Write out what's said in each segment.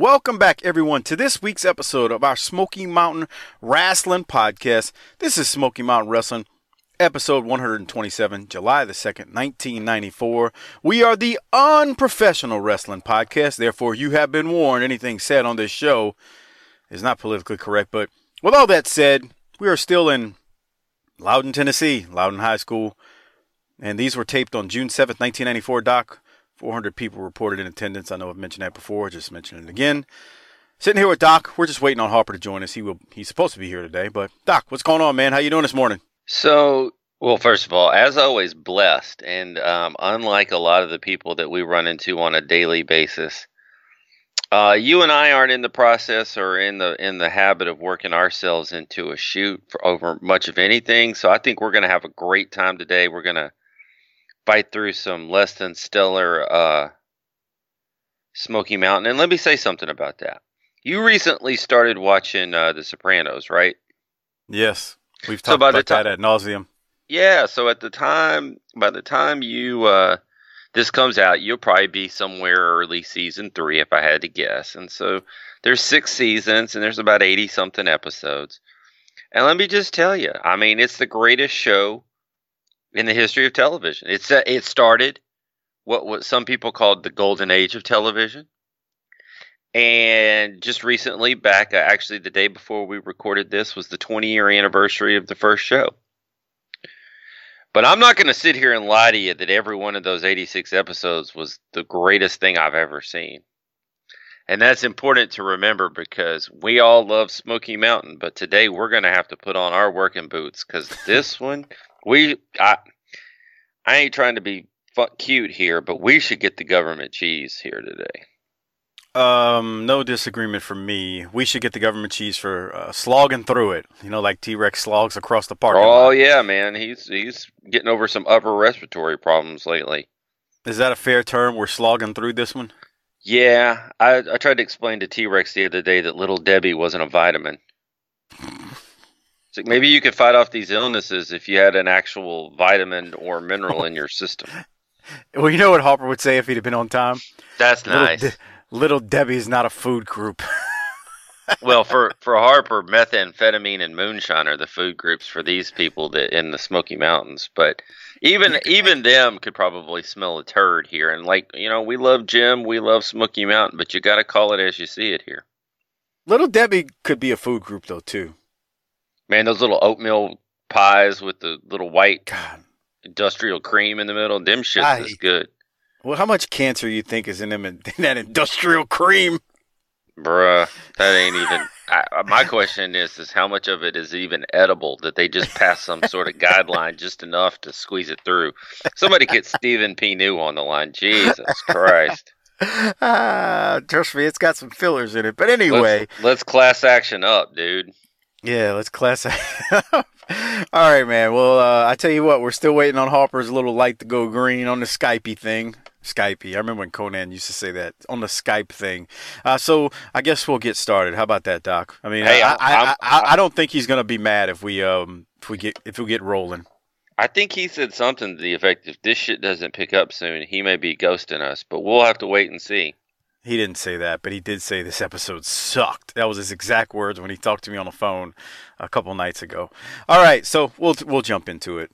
Welcome back, everyone, to this week's episode of our Smoky Mountain Wrestling Podcast. This is Smoky Mountain Wrestling, episode 127, July the 2nd, 1994. We are the unprofessional wrestling podcast, therefore, you have been warned anything said on this show is not politically correct. But with all that said, we are still in Loudon, Tennessee, Loudon High School, and these were taped on June 7th, 1994, Doc. 400 people reported in attendance. I know I've mentioned that before, just mentioning it again. Sitting here with Doc. We're just waiting on Harper to join us. He will. He's supposed to be here today. But Doc, what's going on, man? How you doing this morning? So, well, first of all, as always, blessed. And um, unlike a lot of the people that we run into on a daily basis, uh, you and I aren't in the process or in the in the habit of working ourselves into a shoot for over much of anything. So I think we're going to have a great time today. We're going to fight through some less than stellar uh, Smoky Mountain. And let me say something about that. You recently started watching uh, The Sopranos, right? Yes, we've talked so about that ad nauseum. Yeah, so at the time, by the time you uh, this comes out, you'll probably be somewhere early season three, if I had to guess. And so there's six seasons, and there's about eighty something episodes. And let me just tell you, I mean, it's the greatest show in the history of television. It's uh, it started what what some people called the golden age of television. And just recently, back uh, actually the day before we recorded this was the 20 year anniversary of the first show. But I'm not going to sit here and lie to you that every one of those 86 episodes was the greatest thing I've ever seen. And that's important to remember because we all love Smoky Mountain, but today we're going to have to put on our working boots because this one we I I ain't trying to be cute here, but we should get the government cheese here today. Um, no disagreement from me. We should get the government cheese for uh, slogging through it. You know, like T Rex slogs across the park. Oh lot. yeah, man. He's he's getting over some upper respiratory problems lately. Is that a fair term? We're slogging through this one. Yeah, I I tried to explain to T Rex the other day that Little Debbie wasn't a vitamin. So maybe you could fight off these illnesses if you had an actual vitamin or mineral in your system. Well, you know what Harper would say if he'd have been on time? That's nice. Little, De- Little Debbie's not a food group. well, for for Harper, methamphetamine and moonshine are the food groups for these people that in the Smoky Mountains. But even even them could probably smell a turd here. And like you know, we love Jim, we love Smoky Mountain, but you got to call it as you see it here. Little Debbie could be a food group though too. Man, those little oatmeal pies with the little white God. industrial cream in the middle, them shits I, is good. Well, how much cancer you think is in them in, that industrial cream? Bruh, that ain't even. I, my question is, is how much of it is even edible? That they just pass some sort of guideline just enough to squeeze it through? Somebody get Stephen P. New on the line. Jesus Christ. Ah, trust me, it's got some fillers in it. But anyway, let's, let's class action up, dude. Yeah, let's class. All right, man. Well, uh, I tell you what, we're still waiting on Harper's little light to go green on the Skypey thing. Skypey. I remember when Conan used to say that on the Skype thing. Uh, so I guess we'll get started. How about that, Doc? I mean, hey, I, I, I, I, don't think he's gonna be mad if we um if we get if we get rolling. I think he said something to the effect: if this shit doesn't pick up soon, he may be ghosting us. But we'll have to wait and see. He didn't say that, but he did say this episode sucked. That was his exact words when he talked to me on the phone a couple nights ago. All right, so we'll we'll jump into it.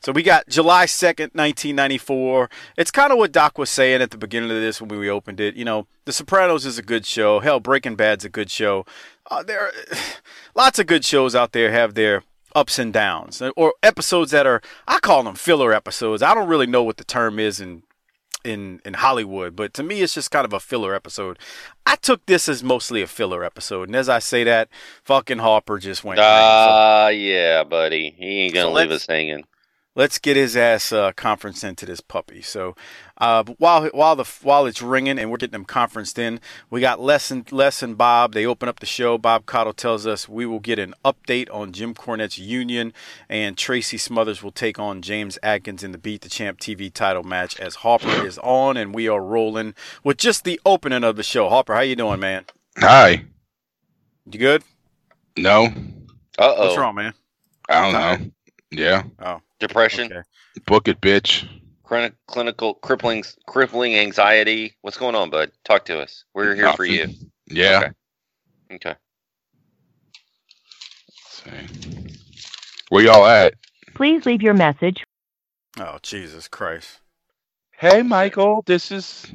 So we got July 2nd, 1994. It's kind of what Doc was saying at the beginning of this when we opened it. You know, The Sopranos is a good show. Hell, Breaking Bad's a good show. Uh, there are lots of good shows out there have their ups and downs or episodes that are I call them filler episodes. I don't really know what the term is in in in Hollywood, but to me it's just kind of a filler episode. I took this as mostly a filler episode, and as I say that, fucking Harper just went. Ah, uh, yeah, buddy, he ain't gonna so leave us hanging let's get his ass uh, conference into this puppy. So uh, while while the while it's ringing and we're getting them conferenced in, we got Les and, Les and Bob. They open up the show. Bob Caudle tells us we will get an update on Jim Cornette's union, and Tracy Smothers will take on James Atkins in the Beat the Champ TV title match as Harper is on, and we are rolling with just the opening of the show. Harper, how you doing, man? Hi. You good? No. Uh oh. What's wrong, man? I don't know. Yeah. Oh. Depression. Okay. Book it, bitch. Clin- clinical crippling crippling anxiety. What's going on, bud? Talk to us. We're here Nothing. for you. Yeah. Okay. okay. Where y'all at? Please leave your message. Oh Jesus Christ. Hey Michael, this is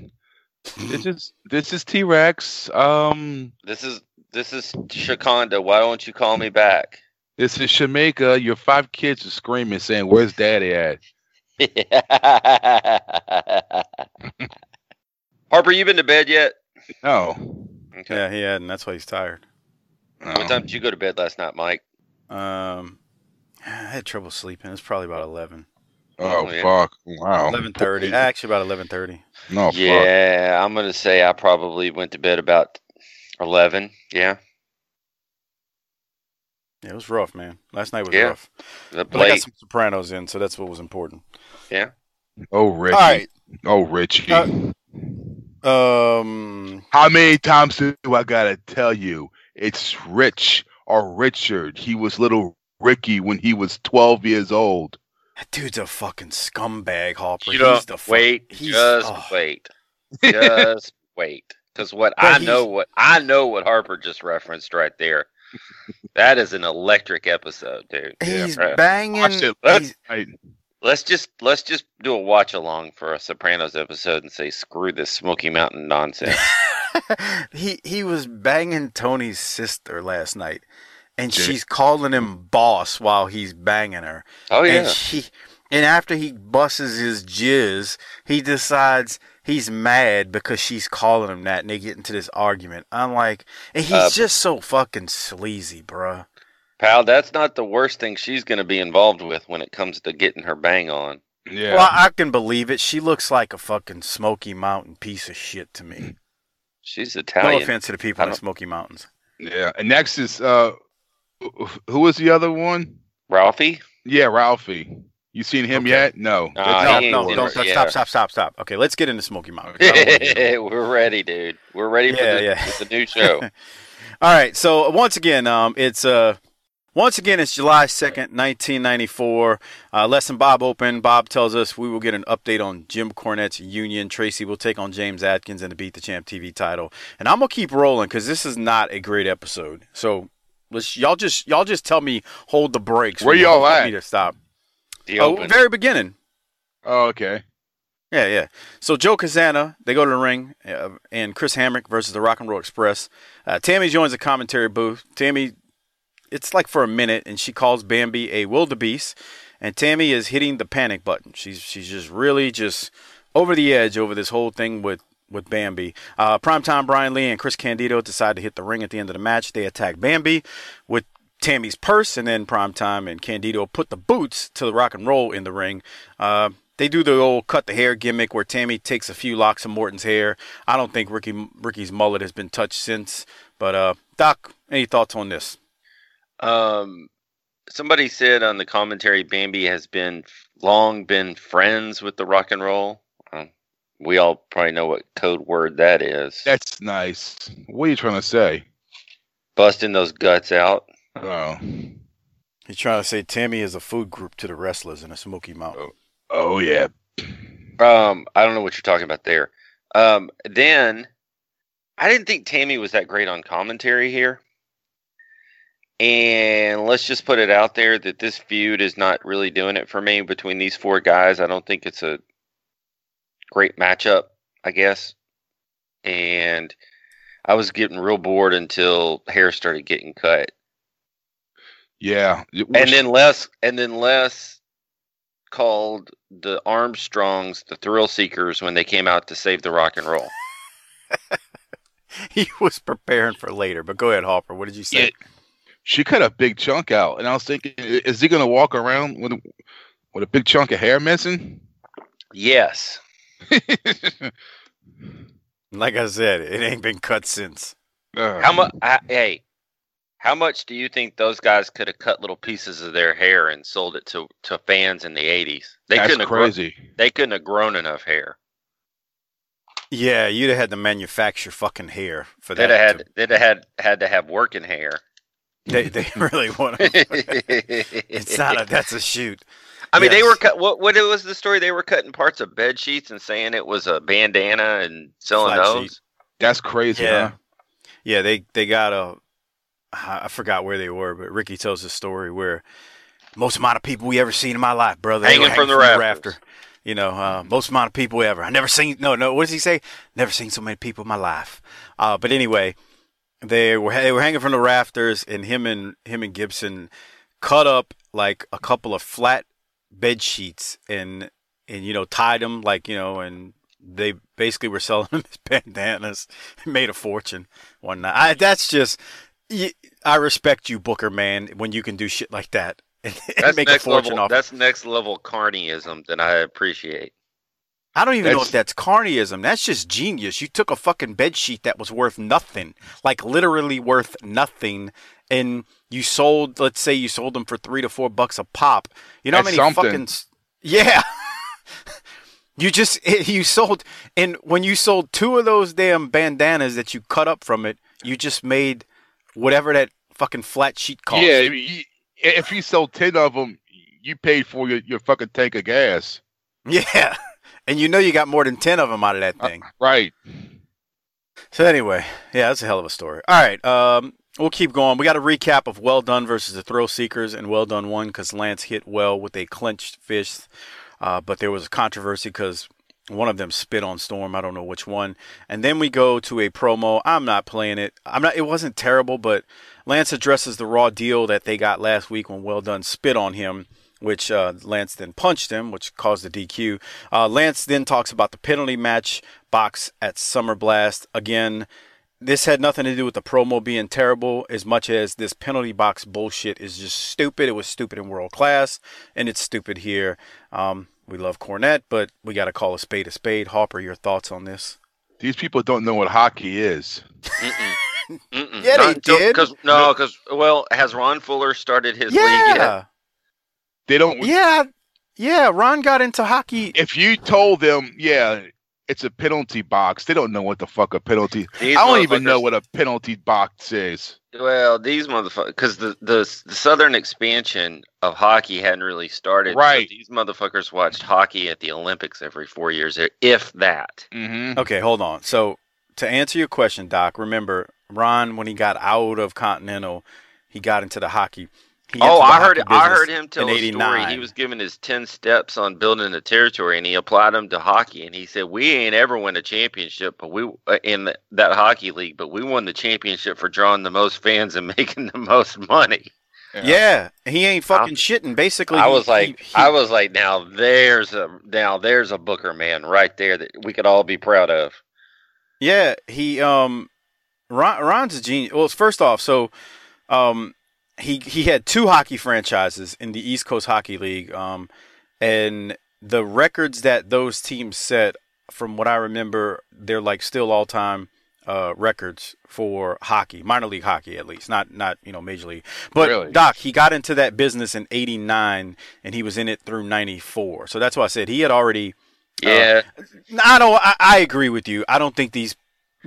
this is this is T Rex. Um This is this is Shakonda. Why don't you call me back? This is Jamaica. Your five kids are screaming, saying, "Where's Daddy at?" Harper, you been to bed yet? No. Okay. Yeah, he hadn't. That's why he's tired. What time did you go to bed last night, Mike? Um, I had trouble sleeping. It's probably about eleven. Oh, oh yeah. fuck! Wow. Eleven thirty. Actually, about eleven thirty. No. Yeah, fuck. I'm gonna say I probably went to bed about eleven. Yeah. Yeah, it was rough, man. Last night was yeah. rough. But I got some Sopranos in, so that's what was important. Yeah. Oh, Richie. All right. Oh, Richie. Uh, um. How many times do I gotta tell you? It's Rich or Richard. He was little Ricky when he was twelve years old. That dude's a fucking scumbag, Harper. You he's the wait. He's, just oh. wait. Just wait. Because what but I know, what I know, what Harper just referenced right there that is an electric episode, dude. He's yeah, banging. Let's, let's, just let's just do a watch along for a Sopranos episode and say screw this Smoky Mountain nonsense. he he was banging Tony's sister last night, and Dude. she's calling him boss while he's banging her. Oh yeah. And she and after he busses his jizz, he decides he's mad because she's calling him that and they get into this argument. I'm like, and he's uh, just so fucking sleazy, bruh. Pal, that's not the worst thing she's going to be involved with when it comes to getting her bang on. Yeah. Well, I can believe it. She looks like a fucking Smoky Mountain piece of shit to me. She's Italian. No offense to the people in the Smoky Mountains. Yeah. And next is, uh, who was the other one? Ralphie? Yeah, Ralphie. You seen him okay. yet? No. Uh, no, no, don't stop, stop, stop, stop, stop. Okay, let's get into Smoky Mountain. We're ready, dude. We're ready for, the, yeah. the new show. All right. So once again, um, it's uh, once again, it's July 2nd, 1994. Uh, Les and Bob open. Bob tells us we will get an update on Jim Cornette's union. Tracy will take on James Adkins and the Beat the Champ TV title. And I'm going to keep rolling because this is not a great episode. So let's y'all just y'all just tell me hold the brakes. Where y'all at? Me to stop. The oh, open. very beginning. Oh, okay. Yeah, yeah. So Joe Kazana, they go to the ring, uh, and Chris Hamrick versus the Rock and Roll Express. Uh, Tammy joins the commentary booth. Tammy, it's like for a minute, and she calls Bambi a wildebeest, and Tammy is hitting the panic button. She's she's just really just over the edge over this whole thing with with Bambi. Uh, Primetime Brian Lee and Chris Candido decide to hit the ring at the end of the match. They attack Bambi with Tammy's purse, and then Primetime and Candido put the boots to the rock and roll in the ring. Uh, they do the old cut the hair gimmick where Tammy takes a few locks of Morton's hair. I don't think Ricky Ricky's mullet has been touched since. But uh, Doc, any thoughts on this? Um, somebody said on the commentary, Bambi has been long been friends with the rock and roll. Um, we all probably know what code word that is. That's nice. What are you trying to say? Busting those guts out. Oh. He's trying to say Tammy is a food group to the wrestlers in a Smoky Mountain. Oh, oh yeah. Um, I don't know what you're talking about there. Um, then I didn't think Tammy was that great on commentary here. And let's just put it out there that this feud is not really doing it for me between these four guys. I don't think it's a great matchup, I guess. And I was getting real bored until hair started getting cut. Yeah. And then Les and then Les called the Armstrongs the thrill seekers when they came out to save the rock and roll. he was preparing for later, but go ahead, Hopper. What did you say? Yeah. She cut a big chunk out, and I was thinking, is he gonna walk around with a, with a big chunk of hair missing? Yes. Like I said, it ain't been cut since. Uh, How much? Hey, how much do you think those guys could have cut little pieces of their hair and sold it to to fans in the '80s? They That's couldn't have grown, crazy. they couldn't have grown enough hair. Yeah, you'd have had to manufacture fucking hair for that. They'd have had to- they'd have had had to have working hair. they they really want to. It's not a. That's a shoot. I mean, they were cut. What what was the story? They were cutting parts of bed sheets and saying it was a bandana and selling Flat those. sheet. That's crazy. Yeah. Huh? Yeah, they they got a. I forgot where they were, but Ricky tells a story where most amount of people we ever seen in my life, brother, Hanging from the rafters. You know, uh, most amount of people ever. I never seen. No, no. What does he say? Never seen so many people in my life. Uh, but anyway, they were they were hanging from the rafters, and him and him and Gibson cut up like a couple of flat bed sheets and and you know tied them like you know and they basically were selling them as bandanas made a fortune one night I, that's just y- i respect you booker man when you can do shit like that and, and That's make a next fortune level. off That's next level carnyism that I appreciate. i don't even know if That's- that's carnyism that's just genius you took a fucking bed sheet that was worth nothing like literally worth nothing and you sold let's say you sold them for three to four bucks a pop you know That's how many something. fucking yeah you just you sold and when you sold two of those damn bandanas that you cut up from it you just made whatever that fucking flat sheet cost Yeah. y- If you sold ten of them, you paid for your, your fucking tank of gas. yeah and you know you got more than 10 of them out of that thing Right. So anyway, yeah, that's a hell of a story. All right, um, we'll keep going. We got a recap of Well Dunn versus the Thrill Seekers, and Well Done won because Lance hit well with a clenched fist, uh, but there was a controversy because one of them spit on Storm. I don't know which one. And then we go to a promo. I'm not playing it. I'm not. It wasn't terrible, but Lance addresses the raw deal that they got last week when Well Dunn spit on him which uh, Lance then punched him, which caused the DQ. Uh, Lance then talks about the penalty match box at Summer Blast. Again, this had nothing to do with the promo being terrible as much as this penalty box bullshit is just stupid. It was stupid in world class, and it's stupid here. Um, we love Cornette, but we got to call a spade a spade. Hopper, your thoughts on this? These people don't know what hockey is. Mm-mm. Mm-mm. Yeah, they did. Cause, no, because well, has Ron Fuller started his league yet? Yeah, They don't. yeah, yeah. Ron got into hockey. If you told them, yeah, it's a penalty box, they don't know what the fuck a penalty. These I don't even know what a penalty box is. Well, these motherfuckers, because the, the the southern expansion of hockey hadn't really started. so Right. these motherfuckers watched hockey at the Olympics every four years, if that. Mm-hmm. Okay, hold on. So to answer your question, Doc, remember Ron when he got out of Continental, he got into the hockey. He Oh, I heard hockey I heard him tell a story. He was given his ten steps on building the territory, and he applied them to hockey. And he said, "We ain't ever win a championship, but we uh, in the, that hockey league, but we won the championship for drawing the most fans and making the most money." Yeah, he ain't fucking shitting. Basically, I he- was like, he- he- I was like, now there's a now there's a Booker man right there that we could all be proud of. Yeah, he um Ron, Ron's a genius. Well, first off, so um he he had two hockey franchises in the East Coast Hockey League um and the records that those teams set from what I remember they're like still all-time uh records for hockey, minor league hockey at least, not not, you know, major league. But Really? Doc, he got into that business in 89 and he was in it through 94. So that's why I said he had already Yeah, I don't. I, I agree with you. I don't think these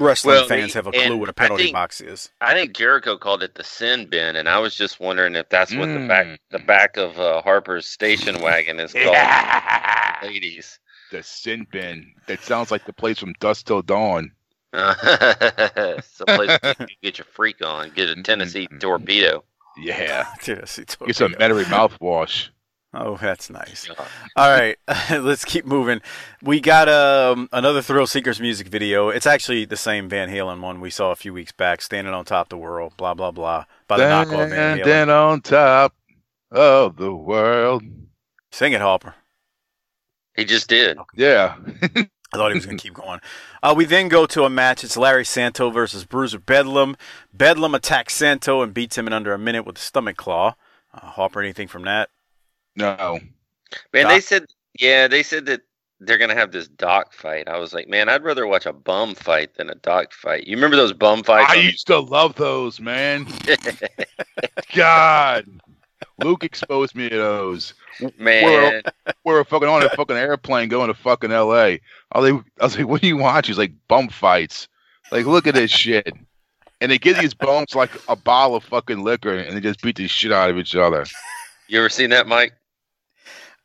wrestling Well, fans the- have a clue what a penalty think- box is. I think Jericho called it the sin bin, and I was just wondering if that's what the back Mm. the back of uh, Harper's station wagon is called. Yeah. Ladies. The sin bin. That sounds like the place from Dusk Till Dawn. it's a place you can get your freak on, get a Tennessee torpedo. Yeah. Yes, he Get some torpedo. Metairie mouthwash. Oh, that's nice. All right, let's keep moving. We got um, another Thrill Seekers music video. It's actually the same Van Halen one we saw a few weeks back, "Standing on Top of the World," blah blah blah, by the knockoff Van Halen. Standing on top of the world. Sing it, Hopper. He just did. Yeah. I thought he was going to keep going. Uh, we then go to a match. It's Larry Santo versus Bruiser Bedlam. Bedlam attacks Santo and beats him in under a minute with a stomach claw. Uh, Hopper, anything from that? No. Man, Doc- they said, yeah, they said that they're gonna have this dock fight. I was like, man, I'd rather watch a bum fight than a dock fight. You remember those bum fights? I on- used to love those, man. God. Luke exposed me to those. man, We're fucking on a fucking airplane going to fucking LA. I was like, I was like what do you watch? He's like, bum fights. Like, look at this shit. And they give these bums like a bottle of fucking liquor and they just beat the shit out of each other. You ever seen that, Mike?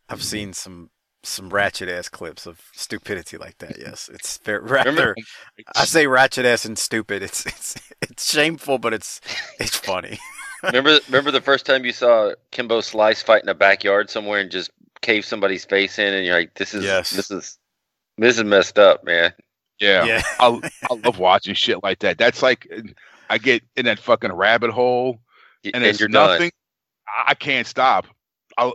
I've seen some some ratchet ass clips of stupidity like that. Yes, it's very rather. I say ratchet ass and stupid. It's it's it's shameful, but it's it's funny. remember, remember the first time you saw Kimbo Slice fight in a backyard somewhere and just cave somebody's face in, and you're like, this is Yes. this is this is messed up, man. Yeah. Yeah. I, I love watching shit like that. That's like I get in that fucking rabbit hole and And, it's you're done. Nothing. I I can't stop. I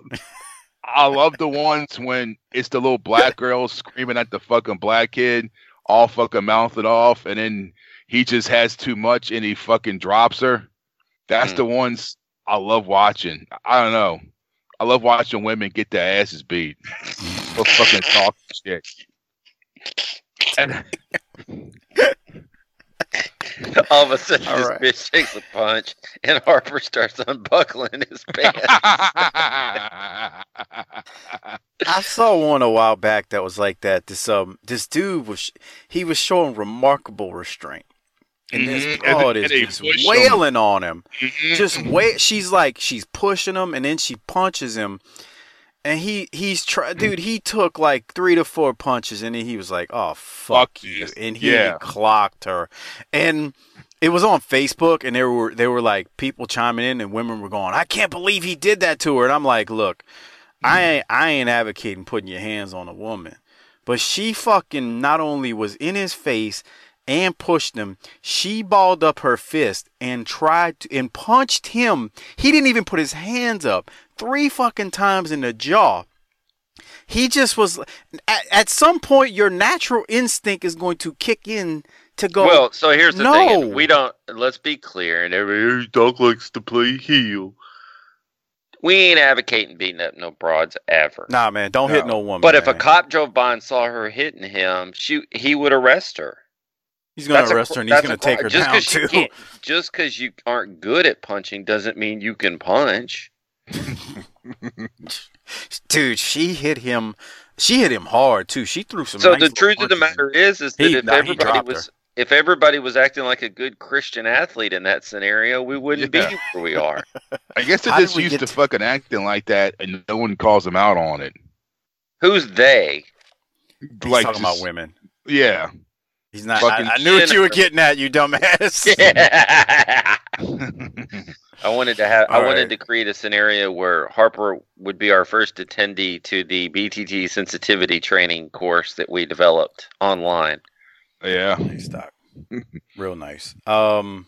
I love the ones when it's the little black girl screaming at the fucking black kid, all fucking mouth it off, and then he just has too much and he fucking drops her. That's Mm. the ones I love watching. I don't know. I love watching women get their asses beat. Or fucking talk shit. And All of a sudden, All this right. bitch takes a punch, and Harper starts unbuckling his pants. I saw one a while back that was like that. This um this dude was he was showing remarkable restraint. And this Mhm, broad is just push him. wailing on him. Mhm. Just wait she's like she's pushing him and then she punches him. And he he's try dude, he took like three to four punches and then he was like, Oh fuck, Fuck you and he Yeah. clocked her. And it was on Facebook and there were there were like people chiming in and women were going, I can't believe he did that to her. And I'm like, look, I mm. ain't I ain't advocating putting your hands on a woman. But she fucking not only was in his face and pushed him, she balled up her fist and tried to and punched him. He didn't even put his hands up three fucking times in the jaw. He just was at, at some point your natural instinct is going to kick in to go Well, so here's the thing. No. and We don't. Let's be clear. And every dog likes to play heel. We ain't advocating beating up no broads ever. Nah man, don't hit No. no woman. but if a cop drove by and saw her hitting him, she he would arrest her. He's gonna That's a- arrest her and he's gonna take her just down 'cause you too. Just because you aren't good at punching doesn't mean you can punch. Dude, she hit him. She hit him hard too. She threw some. So nice the truth of the matter is, is that He- if nah, everybody dropped was, if everybody was acting like a good Christian athlete in that scenario, we wouldn't Yeah. be where we are. I guess they're just used to to- fucking acting like that, and no one calls them out on it. Who's they? He's like talking just- about women. Yeah. He's not. Fucking I, I knew what you were getting at, you dumbass. I wanted to have. I All wanted right. to create a scenario where Harper would be our first attendee to the BTT sensitivity training course that we developed online. yeah. nice doc. Real nice. Um,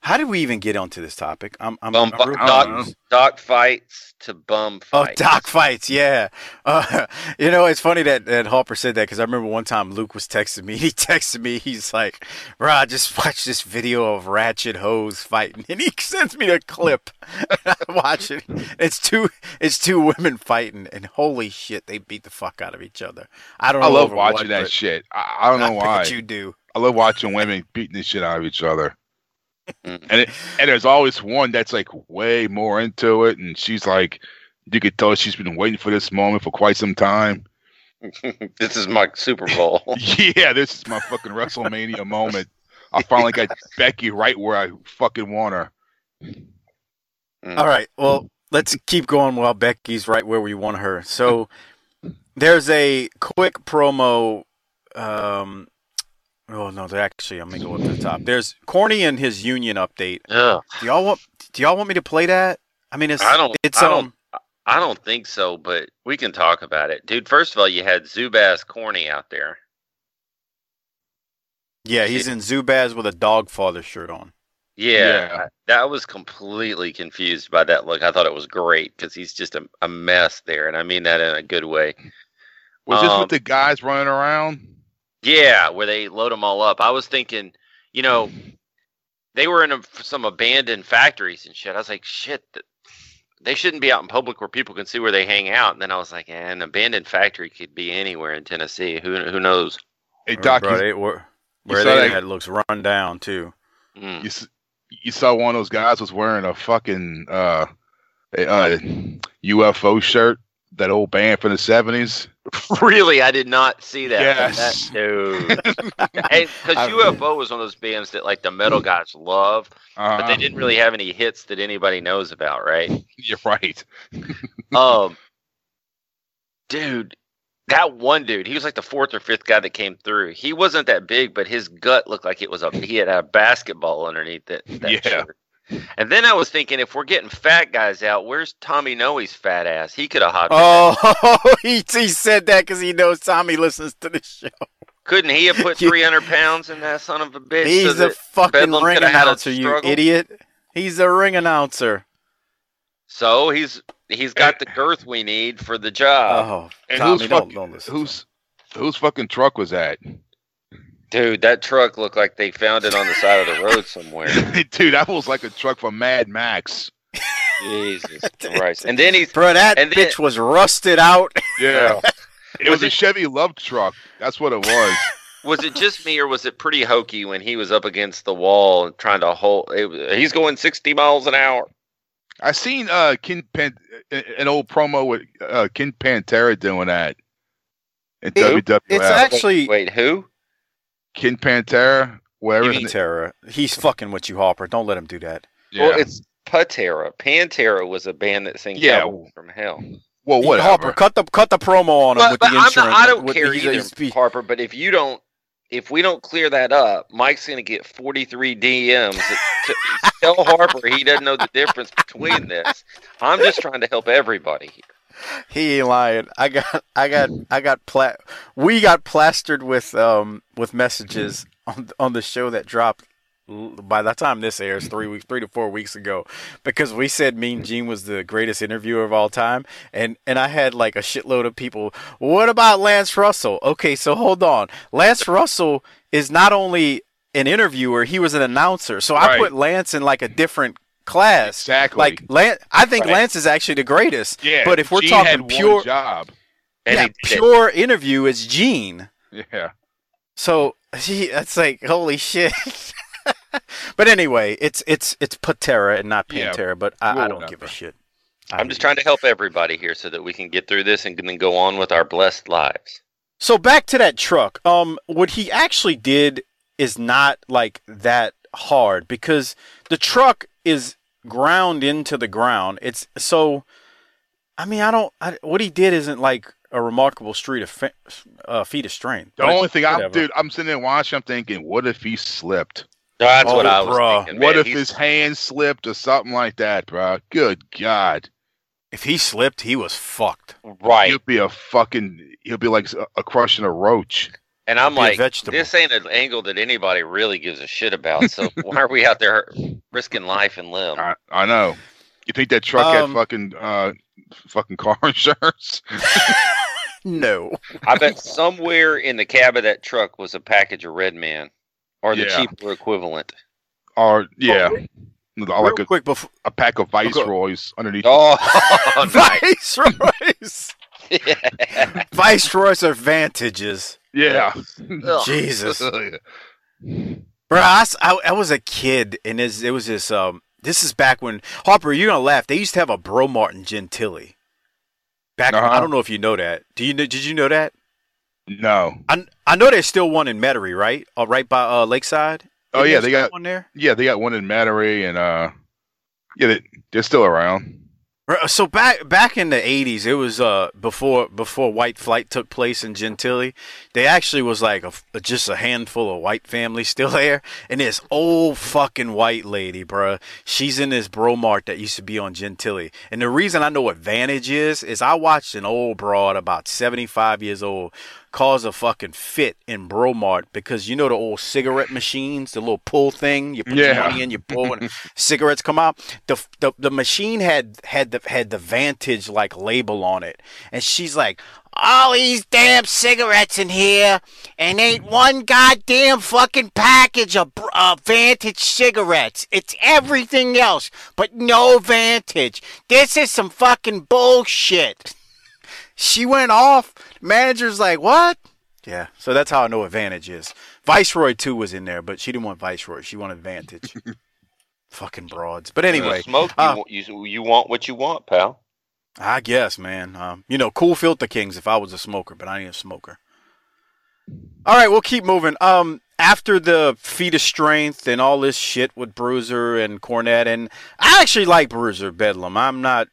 how did we even get onto this topic? I'm. I'm, Bum I'm real doc- Doc fights to bum Oh, fights. doc fights, yeah. Uh, you know, it's funny that, that Harper said that because I remember one time Luke was texting me. He texted me, he's like, "Bro, I just watched this video of ratchet hoes fighting," and he sends me the clip. I watch it. It's two, it's two women fighting, and holy shit, they beat the fuck out of each other. I don't. I know love watching what, that shit. I, I don't know I why. you do. I love watching women beating the shit out of each other. Mm. And it, and there's always one that's like way more into it, and she's like, you could tell she's been waiting for this moment for quite some time. this is my Super Bowl. yeah, this is my fucking WrestleMania moment. I finally got Becky right where I fucking want her. All right. Well, let's keep going while Becky's right where we want her. So there's a quick promo um, Oh no, they actually. I'm gonna go up to the top. There's Corny and his union update. Ugh, Do y'all want? Do y'all want me to play that? I mean, it's I don't- It's I um. don't- I don't think so, but we can talk about it, dude. First of all, you had Zubaz Corny out there. Yeah, he's in Zubaz with a dog father shirt on. Yeah, Yeah. I- that was completely confused by that look. I thought it was great because he's just a, a mess there, and I mean that in a good way. Was this Um, with the guys running around? Yeah, where they load them all up. I was thinking, you know, they were in a, some abandoned factories and shit. I was like, shit, th- they shouldn't be out in public where people can see where they hang out. And then I was like, eh, an abandoned factory could be anywhere in Tennessee. Who who knows? Hey, Doc, Bro, you, where where they that- at looks run down too. Mm. you, you saw one of those guys was wearing a fucking uh, a, uh, UFO shirt, that old band from the 70s. really, I did not see that. Yes. That dude. Because I- UFO was one of those bands that like the metal guys love, but they Uh, didn't really have any hits that anybody knows about, right? You're right. um, dude, that one dude, he was like the fourth or fifth guy that came through. He wasn't that big, but his gut looked like it was a he had a basketball underneath it. That Yeah. shirt. And then I was thinking, if we're getting fat guys out, where's Tommy Noe's fat ass? He could have hopped. in. Oh, he, he said that because he knows Tommy listens to the show. Couldn't he have put 300 pounds in that son of a bitch? so He's a fucking Bedlam ring coulda had a announcer, you idiot. He's a ring announcer. So he's he's got the girth we need for the job, oh, And Tommy, who's don't, fucking- don't listen. Whose whose fucking truck was that? Dude. That truck looked like they found it on the side of the road somewhere. Dude, that was like a truck from Mad Max. Jesus Christ! And then he's Bro, that and then- bitch was rusted out. Yeah. It was Was a Chevy LUV truck. That's what it was. was it just me or was it pretty hokey when he was up against the wall and trying to hold? It, he's going 60 miles an hour. I seen uh Ken Pan- an old promo with uh Ken Pantera doing that in It- WWF. It's actually Wait, who? Ken Pantera, wherever. you mean Terra. He's fucking with you, Hopper. Don't let him do that. yeah. Well, it's Pantera. Pantera was a band that sang Yeah. Cowboys from Hell. well, what Harper, cut the cut the promo on him But, with but the I'm insurance. not, I don't with- care he's- either, he's be- Harper. But if you don't, if we don't clear that up, Mike's going to get 43 DMs. to, tell Harper he doesn't know the difference between this. I'm just trying to help everybody here. He ain't lying. I got, I got, I got pla- We got plastered with um with messages on on the show that dropped. By the time this airs, three weeks, three to four weeks ago, because we said Mean Gene was the greatest interviewer of all time, and and I had like a shitload of people. What about Lance Russell? Okay, so hold on. Lance Russell is not only an interviewer; he was an announcer. So I put Lance in like a different class. Exactly. Like Lance, I think Right. Lance is actually the greatest. yeah, but if we're Gene talking had one pure, job. And yeah, he did pure interview is Gene. Yeah. So he, it's like holy shit. but anyway, it's it's it's Patera and not Yeah, Pantera. but I, I don't give a shit. I'm just trying to help everybody here so that we can get through this and then go on with our blessed lives. So back to that truck. Um, what he actually did is not like that hard because the truck is ground into the ground. It's so. I mean, I don't. I, what he did isn't like a remarkable street of fe- uh, feat of strength. The only thing I'm, dude, I'm sitting there watching. I'm thinking, what if he slipped? That's Oh, what I was bruh. thinking. what if He's- his hand slipped or something like that, bro? Good God, if he slipped, he was fucked. right? he'll be a fucking. He'll be like a, a crushing a roach. And I'm like, this ain't an angle that anybody really gives a shit about. So why are we out there risking life and limb? I, I know. You think that truck Um, had fucking uh, fucking car insurance? No. I bet somewhere in the cab of that truck was a package of Red Man or the Yeah. cheaper equivalent. Or yeah, or Real like a, quick before a pack of Viceroys underneath. Oh, nice. Viceroys. Viceroys are vantages. Yeah. Ugh. Jesus. Bro, I, I, was a kid, and this, it was this. Um, this is back when Harper. You're gonna laugh. They used to have a Bro Martin Gentilly. Back, Uh-huh. I don't know if you know that. Do you? know Did you know that? no. I, I know there's still one in Metairie, right? Uh, right by uh, Lakeside. Oh Isn't yeah, they got one there. yeah they got one in Metairie and uh yeah they, they're still around. So back back in the eighties, it was uh before before white flight took place in Gentilly. They actually was like a, just a handful of white families still there, and this old fucking white lady, bruh. She's in this Bromart that used to be on Gentilly, and the reason I know what Vantage is is I watched an old broad about seventy five years old cause a fucking fit in Bromart because you know the old cigarette machines, the little pull thing. You put your money in, you pull, and cigarettes come out. The, the the machine had had the had the Vantage like label on it, and she's like, "All these damn cigarettes in here, and ain't one goddamn fucking package of uh, Vantage cigarettes. It's everything else, but no Vantage. This is some fucking bullshit." She went off. Manager's like, "What?" Yeah, so that's how I know Advantage is. Viceroy too was in there, but she didn't want Viceroy. She wanted Vantage. Fucking broads. But anyway, smoke. You, uh, want- you, you want what you want, pal. I guess, man. Um, you know, cool filter kings if I was a smoker, but I ain't a smoker. All right, we'll keep moving. Um, after the feat of strength and all this shit with Bruiser and Cornette, and I actually like Bruiser Bedlam. I'm not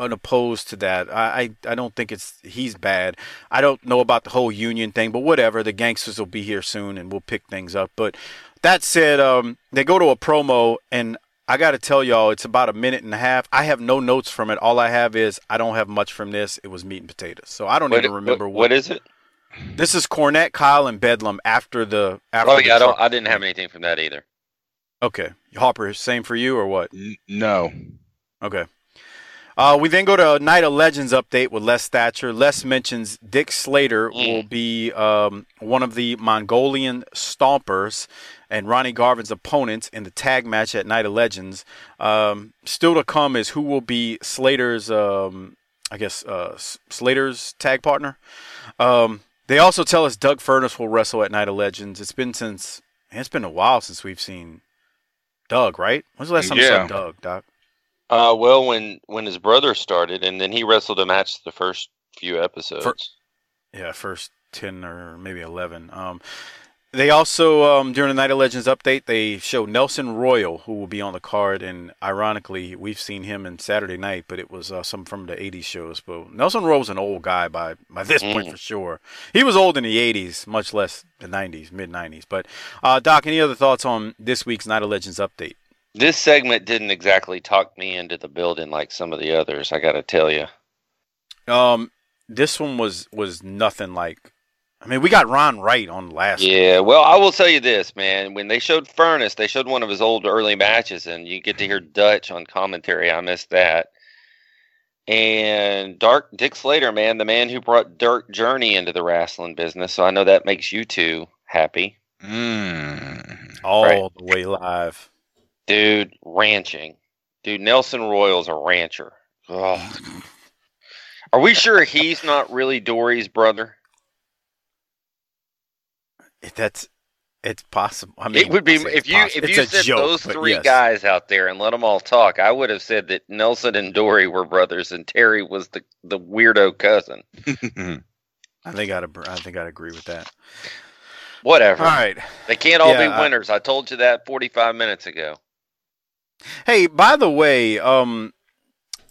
unopposed to that. I, I I don't think it's he's bad. I don't know about the whole union thing, but whatever. The gangsters will be here soon, and we'll pick things up. But that said, um, they go to a promo, and I got to tell y'all, it's about a minute and a half. I have no notes from it. All I have is I don't have much from this. It was meat and potatoes, so I don't What, even remember what, what, what is it? This is Cornette, Kyle, and Bedlam after the after. Oh the yeah, I don't. I didn't have anything from that either. Okay, Hopper, same for you or what? N- no. Okay. Uh, we then go to a Night of Legends update with Les Thatcher. Les mentions Dick Slater Mm. will be um, one of the Mongolian Stompers and Ronnie Garvin's opponents in the tag match at Night of Legends. Um, still to come is who will be Slater's, um, I guess, uh, Slater's tag partner. Um, they also tell us Doug Furnas will wrestle at Night of Legends. It's been since it's been a while since we've seen Doug, right? When's the last time you Yeah. saw Doug, Doc? Uh, well, when when his brother started, and then he wrestled a match the first few episodes. Yeah, first ten or maybe eleven. Um, they also um, during the Night of Legends update they show Nelson Royal who will be on the card, and ironically we've seen him in Saturday Night, but it was uh, some from the '80s shows. But Nelson Royal was an old guy by by this point Mm. for sure. He was old in the '80s, much less the '90s, mid '90s. But uh, Doc, any other thoughts on this week's Night of Legends update? This segment didn't exactly talk me into the building like some of the others. I got to tell you. Um, this one was was nothing like. I mean, we got Ron Wright on last. Yeah, well, I will tell you this, man. When they showed Furnas, they showed one of his old early matches, and you get to hear Dutch on commentary. I missed that. And Dark Dick Slater, man, the man who brought Dirk Journey into the wrestling business. So I know that makes you two happy, Mm. all Right. the way live. Dude. Ranching, dude. Nelson Royal's a rancher. Ugh. Are we sure he's not really Dory's brother? If That's it's possible. I mean, it would be if you possible. if you a said joke, those three yes. guys out there and let them all talk. I would have said that Nelson and Dory were brothers, and Terry was the the weirdo cousin. I think I'd I think I'd agree with that. Whatever. All right. They can't all Yeah, be I- winners. I told you that 45 minutes ago. Hey, by the way, um,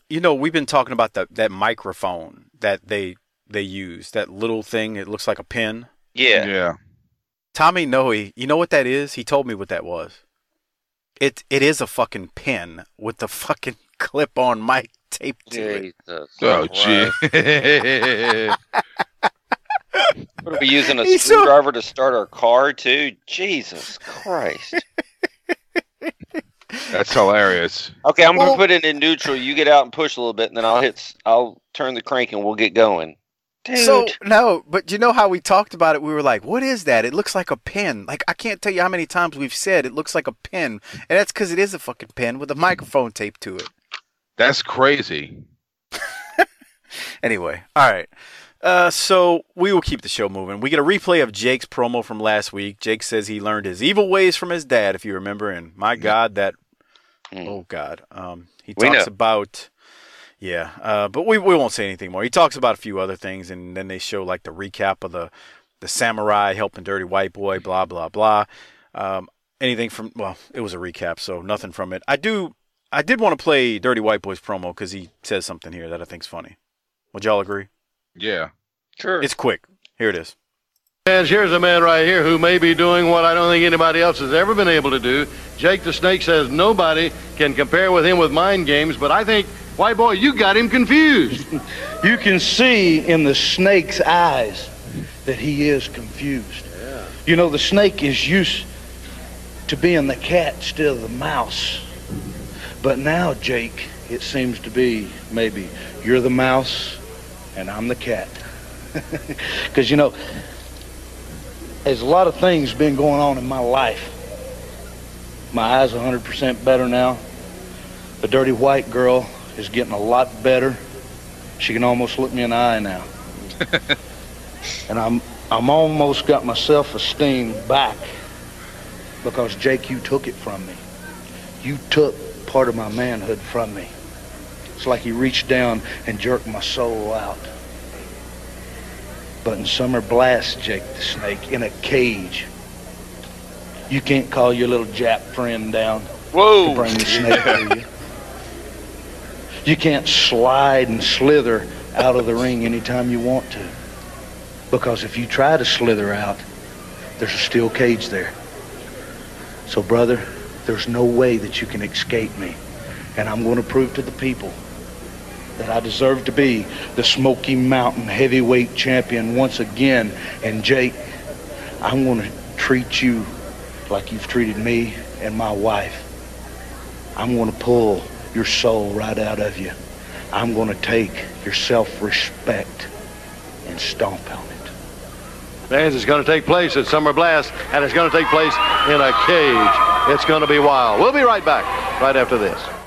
you know we've been talking about that that microphone that they they use that little thing. It looks like a pin. Yeah. yeah. Tommy Noe, you know what that is? He told me what that was. It it is a fucking pin with the fucking clip on mic taped to it. Oh, Christ. gee. What, are we using a He's so- screwdriver to start our car too? Jesus Christ. That's hilarious. Okay, I'm Well- gonna put it in neutral. You get out and push a little bit, and then I'll hit. s- I'll turn the crank, and we'll get going. Dude. So no, but you know how we talked about it? We were like, "What is that? It looks like a pin." Like I can't tell you how many times we've said it looks like a pin, and that's because it is a fucking pin with a microphone taped to it. That's crazy. Anyway, all right. Uh, so we will keep the show moving. We get a replay of Jake's promo from last week. Jake says he learned his evil ways from his dad, if you remember. And my God, that Mm. oh God, um, he We talks know. about yeah. Uh, but we we won't say anything more. He talks about a few other things, and then they show like the recap of the the samurai helping Dirty White Boy, blah blah blah. Um, anything from well, it was a recap, so nothing from it. I do I did want to play Dirty White Boys promo because he says something here that I think's funny. Would y'all agree? Yeah. Sure. It's quick. Here it is. Here's a man right here who may be doing what I don't think anybody else has ever been able to do. Jake the Snake says nobody can compare with him with mind games, but I think, white boy, you got him confused. You can see in the snake's eyes that he is confused. You know, the snake is used to being the cat instead of the mouse. But now, Jake, it seems to be maybe you're the mouse and I'm the cat. Because, you know, there's a lot of things been going on in my life. My eyes 100% better now. The dirty white girl is getting a lot better. She can almost look me in the eye now. and I'm I'm almost got my self-esteem back because Jake, you took it from me. You took part of my manhood from me. It's like you reached down and jerked my soul out. But in summer blast, Jake the snake, in a cage, you can't call your little Jap friend down to bring the snake to you. You can't slide and slither out of the ring anytime you want to. Because if you try to slither out, there's a steel cage there. So, brother, there's no way that you can escape me. And I'm going to prove to the people that I deserve to be the Smoky Mountain heavyweight champion once again. And, Jake, I'm going to treat you like you've treated me and my wife. I'm going to pull your soul right out of you. I'm going to take your self-respect and stomp on it. Fans, it's going to take place at Summer Blast, and it's going to take place in a cage. It's going to be wild. We'll be right back right after this.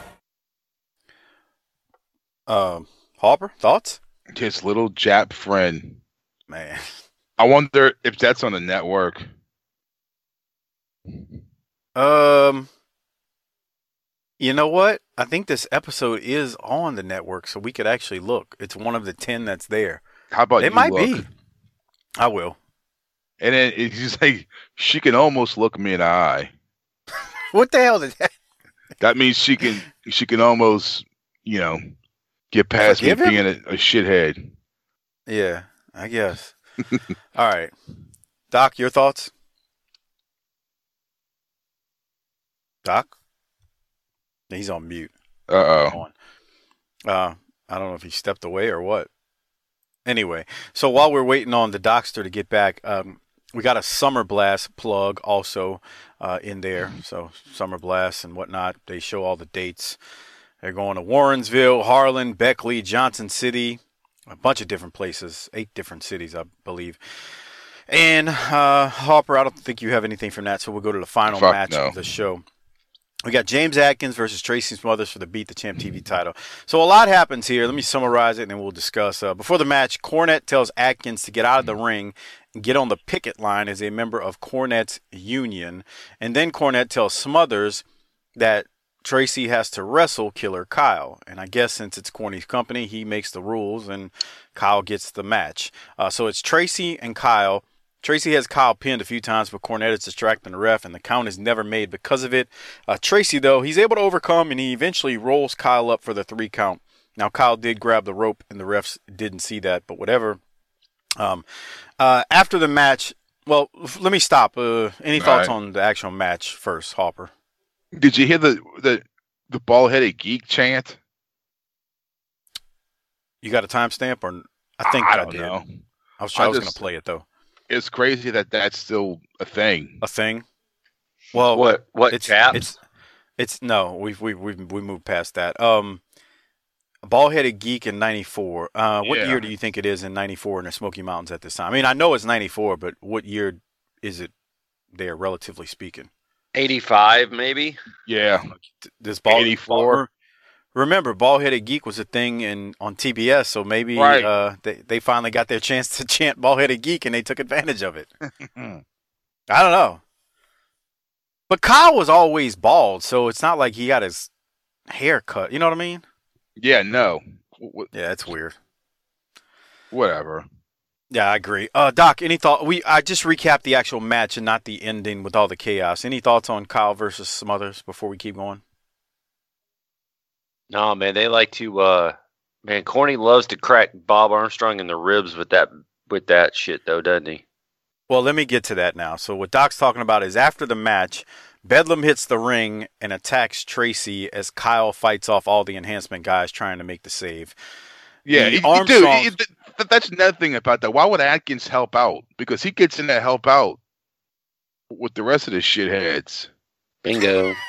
Um, Harper, thoughts? His little Jap friend. Man, I wonder if that's on the network. um, you know what? I think this episode is on the network, so we could actually look. It's one of the ten that's there. How about it might look? be. I will. And then it's just like she can almost look me in the eye. What the hell did that? That means she can she can almost you know get past Forgive me him? being a, a shithead. Yeah, I guess. All right, Doc, your thoughts? Doc, he's on mute. Uh oh. on. Uh, I don't know if he stepped away or what. Anyway, so while we're waiting on the Dockster to get back, um, we got a Summer Blast plug also uh, in there. So Summer Blast and whatnot. They show all the dates. They're going to Warrensville, Harlan, Beckley, Johnson City, a bunch of different places, eight different cities, I believe. And uh, Harper, I don't think you have anything from that, so we'll go to the final Fuck match no. of the show. We got James Atkins versus Tracy Smothers for the Beat the Champ TV title. So a lot happens here. Let me summarize it and then we'll discuss. Uh, before the match, Cornette tells Atkins to get out of the ring and get on the picket line as a member of Cornette's union. And then Cornette tells Smothers that Tracy has to wrestle Killer Kyle. And I guess since it's Corny's company, he makes the rules and Kyle gets the match. Uh, so it's Tracy and Kyle. Tracy has Kyle pinned a few times, but Cornette is distracting the ref, and the count is never made because of it. Uh, Tracy, though, he's able to overcome, and he eventually rolls Kyle up for the three count. Now, Kyle did grab the rope, and the refs didn't see that, but whatever. Um, uh, after the match, well, let me stop. Uh, any All thoughts right. on the actual match first, Hopper? Did you hear the the the ball headed geek chant? You got a timestamp, or I think I, I don't did. know. I was, I I was going to play it though. It's crazy that that's still a thing. A thing. Well, What? What? it's it's it's no we've we've we've we moved past that um bald headed geek in 94 uh what Yeah. year do you think it is in 94 in the smoky mountains at this time i mean i know it's 94 but what year is it there relatively speaking 85, maybe. Yeah. This ball 84. remember bald headed geek was a thing in on tbs so maybe Right. uh they, they finally got their chance to chant bald headed geek and they took advantage of it i don't know but kyle was always bald so it's not like he got his hair cut you know what i mean Yeah. No. Yeah, it's weird. Whatever. Yeah, I agree. Uh, Doc, any thought? We I just recapped the actual match and not the ending with all the chaos. Any thoughts on Kyle versus Smothers before we keep going? No, man, they like to. uh Man, Corny loves to crack Bob Armstrong in the ribs with that with that shit, though, doesn't he? Well, let me get to that now. So what Doc's talking about is after the match, Bedlam hits the ring and attacks Tracy as Kyle fights off all the enhancement guys trying to make the save. Yeah, The he- dude, Armstrongs- he- th- th- that's another thing about that. Why would Atkins help out? Because he gets in that help out with the rest of the shitheads. Bingo.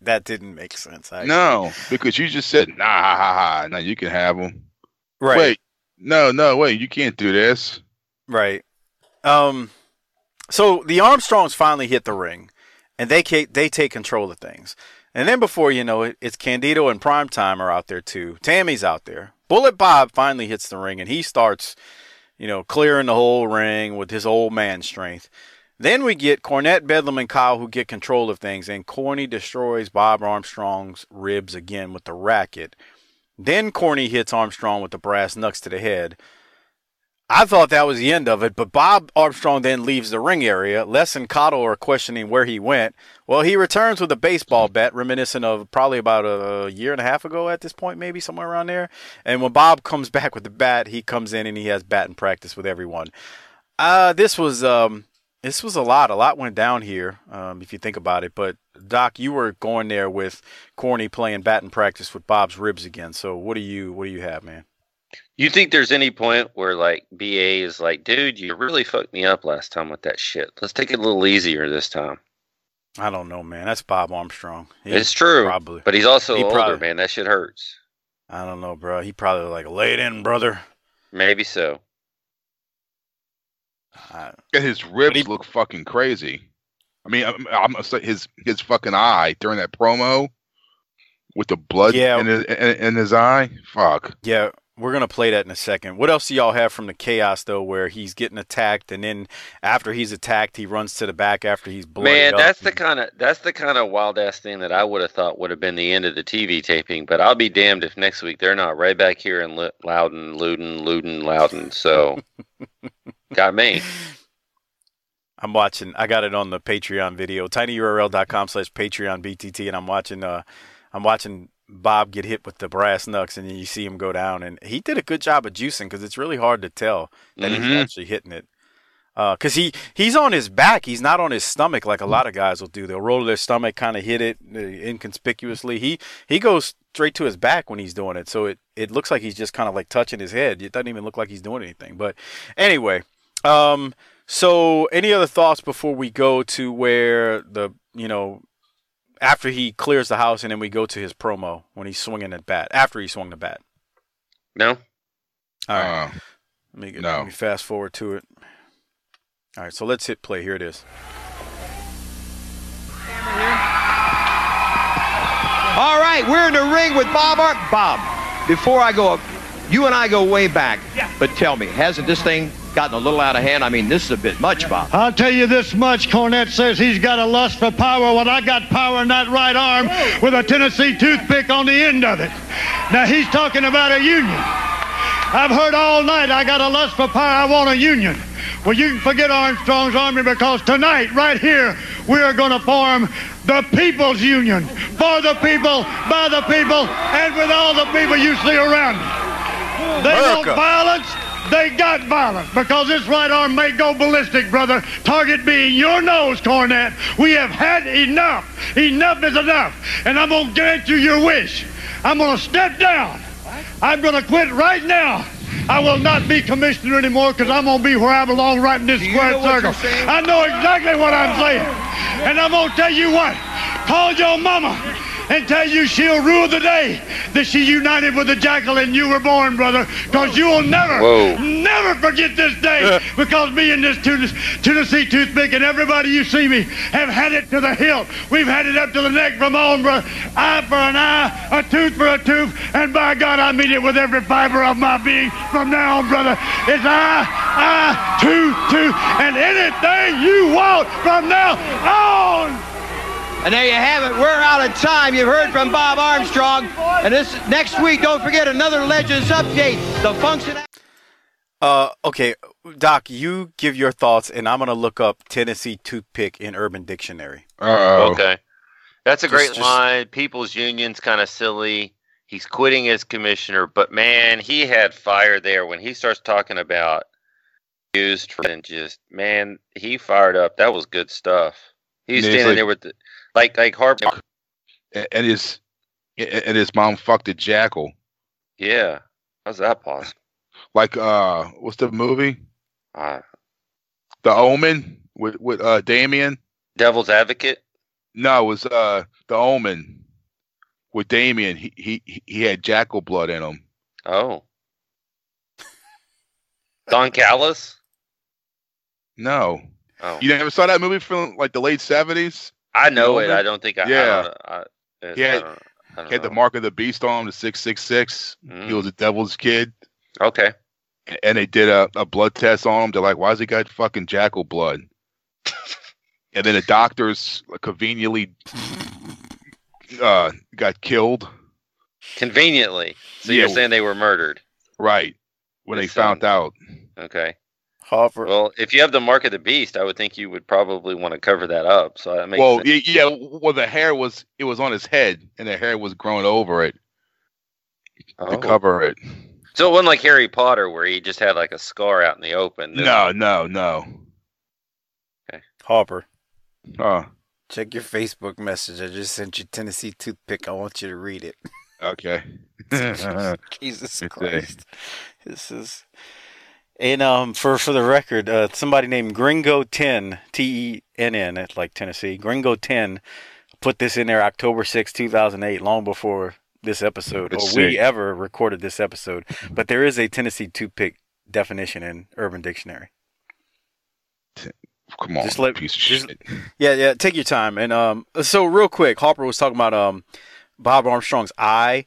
That didn't make sense. I No, because you just said, nah, ha, ha, ha. Now you can have them. right, Wait, no, no, wait, you can't do this. right. Um, so the Armstrongs finally hit the ring, and they ca- they take control of things. And then before you know it, it's Candido and Primetime are out there too. Tammy's out there. Bullet Bob finally hits the ring, and he starts, you know, clearing the whole ring with his old man strength. Then we get Cornette, Bedlam, and Kyle who get control of things, and Corny destroys Bob Armstrong's ribs again with the racket. Then Corny hits Armstrong with the brass knucks to the head. I thought that was the end of it, but Bob Armstrong then leaves the ring area. Les and Caudle are questioning where he went. Well, he returns with a baseball bat, reminiscent of probably about a year and a half ago at this point, maybe somewhere around there. And when Bob comes back with the bat, he comes in and he has batting practice with everyone. Uh, this was um, this was a lot. A lot went down here, um, if you think about it. But Doc, you were going there with Corny playing batting practice with Bob's ribs again. So what do you what do you have, man? You think there's any point where like BA is like, dude, you really fucked me up last time with that shit. Let's take it a little easier this time. I don't know, man. That's Bob Armstrong. He it's true, probably. but he's also He older, probably- man. That shit hurts. I don't know, bro. He probably like lay it in, brother. Maybe so. I, And his ribs he- look fucking crazy. I mean, I'm, I'm gonna say his his fucking eye during that promo with the blood Yeah. in, his, in, in his eye. Fuck. yeah, we're gonna play that in a second. What else do y'all have from the chaos though, where he's getting attacked, and then after he's attacked, he runs to the back after he's blooded Man, that's the kind of that's the kind of wild ass thing that I would have thought would have been the end of the TV taping. But I'll be damned if next week they're not right back here in Li- Loudon, Luden, Luden, Loudon. So got me. I'm watching. I got it on the Patreon video, tinyurl.com slash Patreon BTT, and I'm watching. Uh, I'm watching Bob get hit with the brass knucks, and then you see him go down, and he did a good job of juicing because it's really hard to tell that he's Mhm. actually hitting it. Because he he's on his back, he's not on his stomach like a lot of guys will do. They'll roll their stomach, kind of hit it uh, inconspicuously. He he goes straight to his back when he's doing it, so it it looks like he's just kind of like touching his head. It doesn't even look like he's doing anything. But anyway, um, so, any other thoughts before we go to where the you know after he clears the house and then we go to his promo when he's swinging the bat after he swung the bat. No, All right, Uh, let me get, no. let me fast forward to it. All right, so let's hit play. Here it is. All right, we're in the ring with Bob Art. Bob, before I go up, you and I go way back. Yeah. But tell me, hasn't this thing gotten a little out of hand? I mean, this is a bit much, Bob. I'll tell you this much. Cornette says he's got a lust for power. Well, I got power in that right arm with a Tennessee toothpick on the end of it. Now, he's talking about a union. I've heard all night I got a lust for power. I want a union. Well, you can forget Armstrong's Army because tonight, right here, we are going to form the People's Union. For the people, by the people, and with all the people you see around you. They America. want violence. They got violence because this right arm may go ballistic, brother. Target being your nose, Cornette. We have had enough. Enough is enough. And I'm going to grant you your wish. I'm going to step down. I'm going to quit right now. I will not be commissioner anymore because I'm going to be where I belong right in this square circle. I know exactly what I'm saying. And I'm going to tell you what. Call your mama and tell you she'll rule the day that she united with the jackal and you were born, brother. Because you'll never, Whoa. never forget this day because me and this Tunis- Tennessee toothpick and everybody you see me have had it to the hilt. We've had it up to the neck from on, brother. Eye for an eye, a tooth for a tooth, and by God, I mean it with every fiber of my being from now on, brother. It's eye, eye, tooth, tooth, and anything you want from now on. And there you have it. We're out of time. You've heard from Bob Armstrong. And this next week, don't forget another Legends update. The function. Uh, okay, Doc, you give your thoughts, and I'm gonna look up Tennessee toothpick in Urban Dictionary. uh-oh. okay. That's a Just- great just- line. People's Union's kind of silly. He's quitting as commissioner, but man, he had fire there when he starts talking about used for and just man, he fired up. That was good stuff. He's standing like- there with the like like Harp. And and his and his mom fucked a jackal. Yeah, how's that possible? Like uh, what's the movie? Uh, The Omen with with uh Damien. Devil's Advocate. No, it was uh The Omen with Damien. He he he had jackal blood in him. Oh, Don Callis. No, Oh, you never saw that movie from like the late seventies. I know it. I don't think I. Yeah. I don't, I, He had- I don't, I don't He had the mark of the beast on him, the six six six. He Mm. was a devil's kid, Okay. and they did a, a blood test on him. They're like, "Why has he got fucking jackal blood?" and then the doctors conveniently uh, got killed. Conveniently. So you're saying they were murdered. Right when they found out. Okay. Hopper. Well, if you have the mark of the beast, I would think you would probably want to cover that up. So that makes Well, sense. yeah, well, the hair was it was on his head, and the hair was growing over it Oh. to cover it. So it wasn't like Harry Potter where he just had like a scar out in the open. No, no, no. Okay, Hopper. Uh, Check your Facebook message. I just sent you Tennessee toothpick. I want you to read it. okay. Jesus Christ. This is and um for for the record, uh somebody named Gringo Ten T E N N at like Tennessee. Gringo Ten put this in there October sixth, two thousand eight, long before this episode Let's or we ever recorded this episode. But there is a Tennessee toothpick definition in Urban Dictionary. Come on, Just let- piece of just- shit. Yeah, yeah. Take your time. And um, so real quick, Harper was talking about um, Bob Armstrong's eye.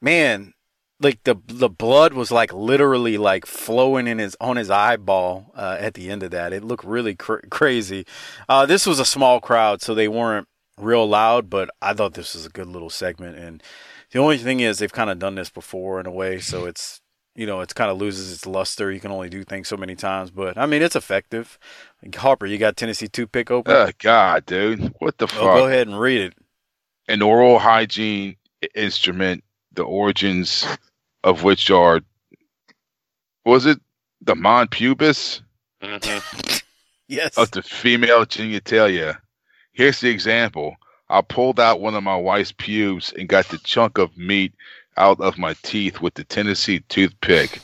Man, like the the blood was like literally like flowing in his on his eyeball uh, at the end of that. It looked really cr- crazy. Uh, this was a small crowd, so they weren't real loud. But I thought this was a good little segment. And the only thing is, they've kind of done this before in a way, so it's you know it's kind of loses its luster. You can only do things so many times, but I mean it's effective. Harper, you got Tennessee toothpick open. Oh God, dude, what the fuck? Oh, go ahead and read it. An oral hygiene instrument, the origins of which are, was it the mon pubis Mhm. Yes. of the female genitalia? Here's the example. I pulled out one of my wife's pubes and got the chunk of meat out of my teeth with the Tennessee toothpick.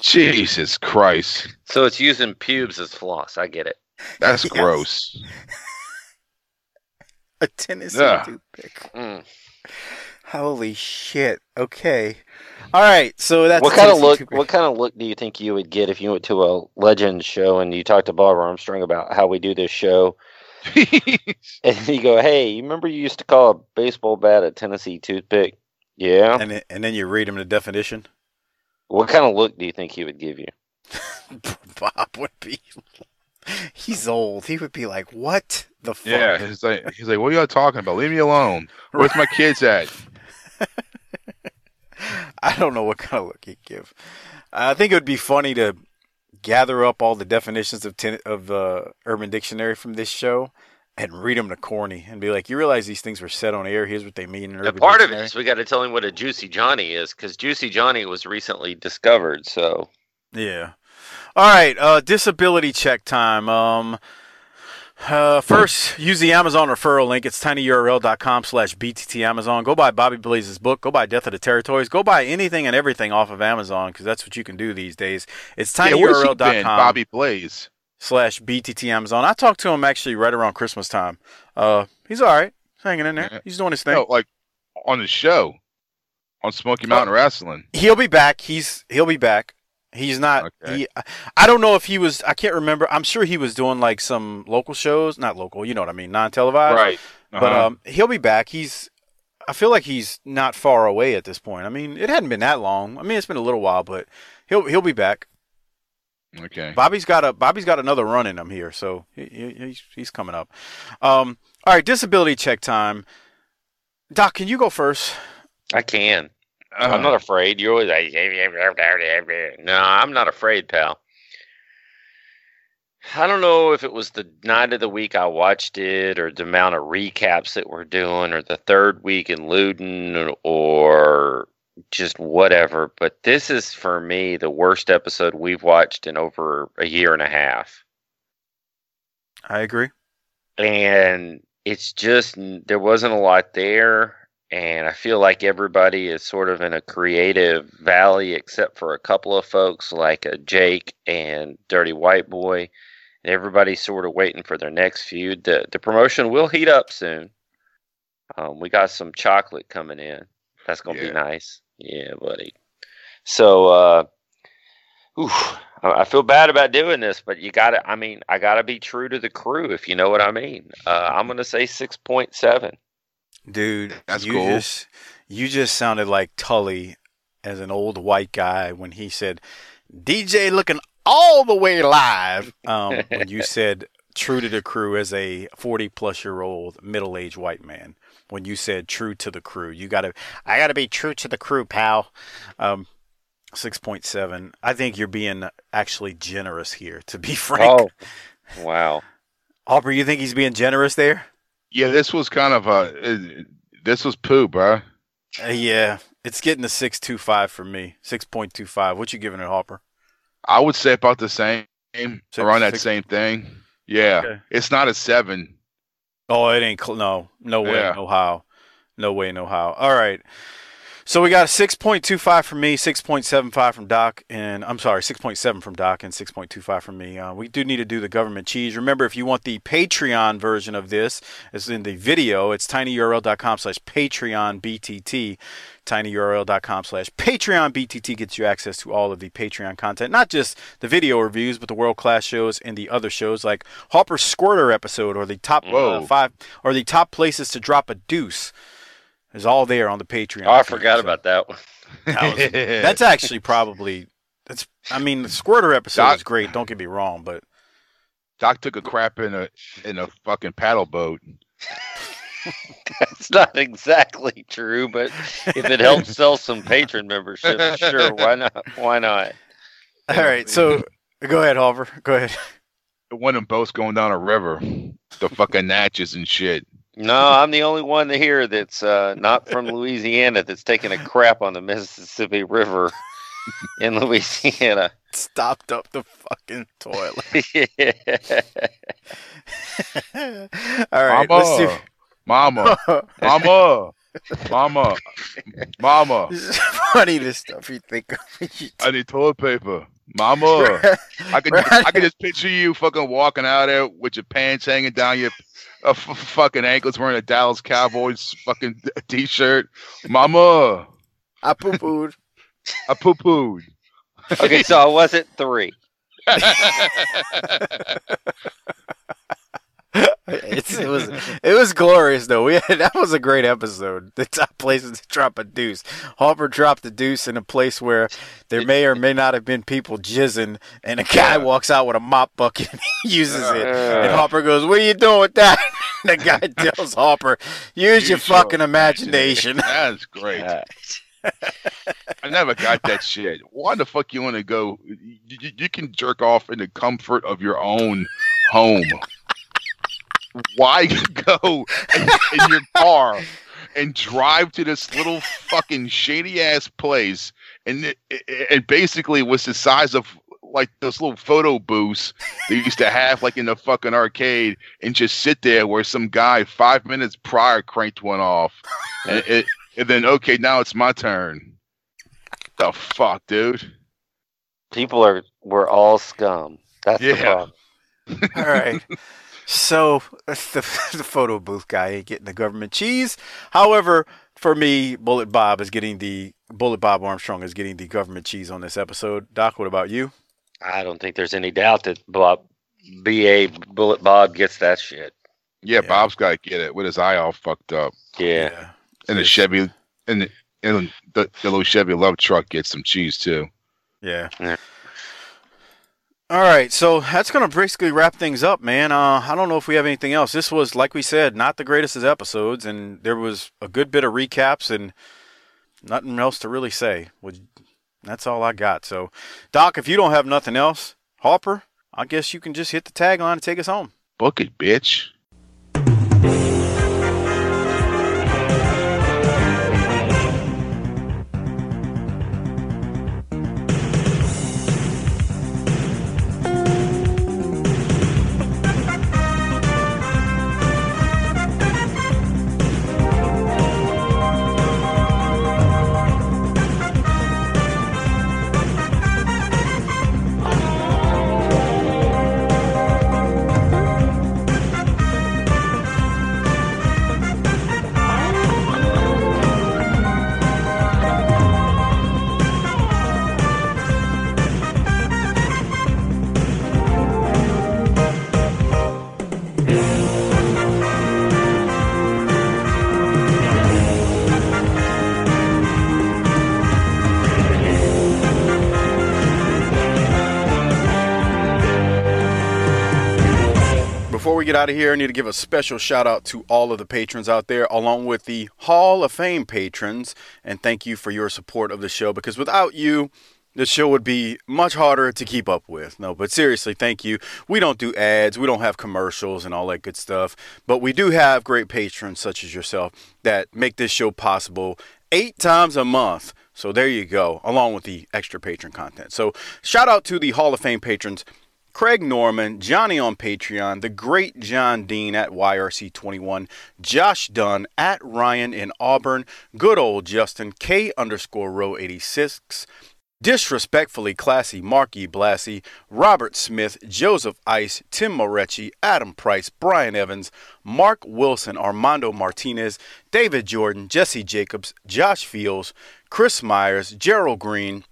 Jesus Christ, So it's using pubes as floss. I get it. that's Yes. gross. A Tennessee Yeah. toothpick. Mm. Holy shit. Okay. All right. So that's what kind of look? What kind of look do you think you would get if you went to a Legends show and you talked to Bob Armstrong about how we do this show, and you go, "Hey, you remember you used to call a baseball bat a Tennessee toothpick?" Yeah. And then, and then you read him the definition. What kind of look do you think he would give you? Bob would be. He's old. He would be like, "What the fuck?" Yeah, he's like, he's like, what are y'all talking about? Leave me alone. Where's my kids at? I don't know what kind of look he'd give. I think it would be funny to gather up all the definitions of ten- of uh, Urban Dictionary from this show and read them to Corny and be like, "You realize these things were said on air? Here's what they mean in Urban part of it Dictionary." is we got to tell him what a Juicy Johnny is, because Juicy Johnny was recently discovered. So Yeah. All right. Uh, disability check time. Um, uh, first, use the Amazon referral link. It's tinyurl.com slash BTT Amazon. Go buy Bobby Blaze's book. Go buy Death of the Territories. Go buy anything and everything off of Amazon because that's what you can do these days. It's Yeah, where's he been, tinyurl.com Bobby Blaze. slash BTT Amazon. I talked to him actually right around Christmas time. Uh, he's all right. He's hanging in there. He's doing his thing. No, like on the show on Smoky Mountain Wrestling. He'll be back. He's he'll be back. He's not. Okay. He. I don't know if he was. I can't remember. I'm sure he was doing like some local shows, not local. You know what I mean, non-televised. Right. But Uh-huh. um, he'll be back. He's. I feel like he's not far away at this point. I mean, it hadn't been that long. I mean, it's been a little while, but he'll he'll be back. okay. Bobby's got a Bobby's got another run in him here, so he, he, he's he's coming up. Um, all right, disability check time. Doc, can you go first? I can. Uh, I'm not afraid. You're always like, no, I'm not afraid, pal. I don't know if it was the night of the week I watched it, or the amount of recaps that we're doing, or the third week in Luden, or just whatever. But this is for me the worst episode we've watched in over a year and a half. I agree. and it's just there wasn't a lot there and i feel like everybody is sort of in a creative valley except for a couple of folks like jake and dirty white boy and everybody's sort of waiting for their next feud the, the promotion will heat up soon um, we got some chocolate coming in that's gonna Yeah. be nice yeah buddy so uh oof, I feel bad about doing this, but you got to. I mean, I got to be true to the crew, if you know what I mean. Uh, I'm going to say six point seven. Dude, That's you cool. just you just sounded like Tully as an old white guy when he said DJ looking all the way live. Um, when you said true to the crew as a 40 plus year old middle aged white man. When you said true to the crew, you gotta I gotta be true to the crew, pal. Um, six point seven. I think you're being actually generous here, to be frank. Oh, wow. Aubrey, you think he's being generous there? Yeah, this was kind of a. uh, This was poo, bro. Uh, yeah, it's getting a six two five for me. Six point two five. What you giving it, Hopper? I would say about the same, Six- around that six- same thing. Yeah, Okay. it's not a seven. Oh, it ain't. Cl- no, no way, Yeah. no how, no way, no how. All right. So we got a six point two five from me, six point seven five from Doc, and I'm sorry, six point seven from Doc, and six point two five from me. Uh, we do need to do the government cheese. Remember, if you want the Patreon version of this, it's in the video. It's tinyurl.com/slash Patreon BTT. tinyurl.com slash Patreon BTT gets you access to all of the Patreon content, not just the video reviews, but the world class shows and the other shows like Hopper's Squirter episode or the top uh, five or the top places to drop a deuce is all there on the Patreon. Oh, I forgot So about that one. that was- that's actually probably that's. I mean, the Squirter episode Doc- is great. Don't get me wrong, but Doc took a crap in a in a fucking paddle boat. That's not exactly true, but if it helps sell some patron memberships, sure, why not? Why not? all right. So go ahead, Hopper. Go ahead. One of them boats going down a river. The fucking Natchez and shit. No, I'm the only one here that's uh, not from Louisiana that's taking a crap on the Mississippi River in Louisiana. Stopped up the fucking toilet. all right. Let's do. Mama, mama, mama, mama. This is funny. This stuff you think of. I need toilet paper. Mama, I could I could just picture you fucking walking out there with your pants hanging down your uh, f- fucking ankles, wearing a Dallas Cowboys fucking t-shirt. Mama, I poo pooed. I poo pooed. okay, so I wasn't three. It's, it was it was glorious though. We had, that was a great episode. The top places to drop a deuce. Hopper dropped the deuce in a place where there may or may not have been people jizzing, and a guy walks out with a mop bucket and he uses it. And Hopper goes, "What are you doing with that?" the guy tells Hopper, "Use your Use your fucking imagination." That's great. I never got that shit. Why the fuck you want to go? You, you can jerk off in the comfort of your own home. Why go in, in your car and drive to this little fucking shady ass place? And it, it, it basically was the size of like those little photo booths they used to have like in the fucking arcade and just sit there where some guy five minutes prior cranked one off. And, it, and then, okay, now it's my turn. The fuck, dude? People are we're all scum. That's the Yeah. problem. All right. So the, the photo booth guy ain't getting the government cheese. However, for me, Bullet Bob is getting the Bullet Bob Armstrong is getting the government cheese on this episode. Doc, what about you? I don't think there's any doubt that Bob, B.A. Bullet Bob gets that shit. Yeah, Bob's got to get it with his eye all fucked up. Yeah. And the Chevy, and the, and the, the little Chevy LUV truck gets some cheese too. Yeah. Yeah. All right, so that's gonna basically wrap things up, man. Uh, I don't know if we have anything else. This was, like we said, not the greatest of episodes, and there was a good bit of recaps and nothing else to really say. That's all I got. So, Doc, if you don't have nothing else, Hopper, I guess you can just hit the tagline and take us home. Book it, bitch. Get out of here, I need to give a special shout out to all of the patrons out there, along with the Hall of Fame patrons. And thank you for your support of the show because without you, the show would be much harder to keep up with. No, but seriously, thank you. We don't do ads, we don't have commercials and all that good stuff, but we do have great patrons such as yourself that make this show possible eight times a month. So there you go, along with the extra patron content. So shout out to the Hall of Fame patrons. Craig Norman, Johnny on Patreon, the great John Dean at YRC21, Josh Dunn at Ryan in Auburn, good old Justin K underscore row 86, Disrespectfully Classy Marky Blassie, Robert Smith, Joseph Ice, Tim Moretti, Adam Price, Brian Evans, Mark Wilson, Armando Martinez, David Jordan, Jesse Jacobs, Josh Fields, Chris Myers, Gerald Green,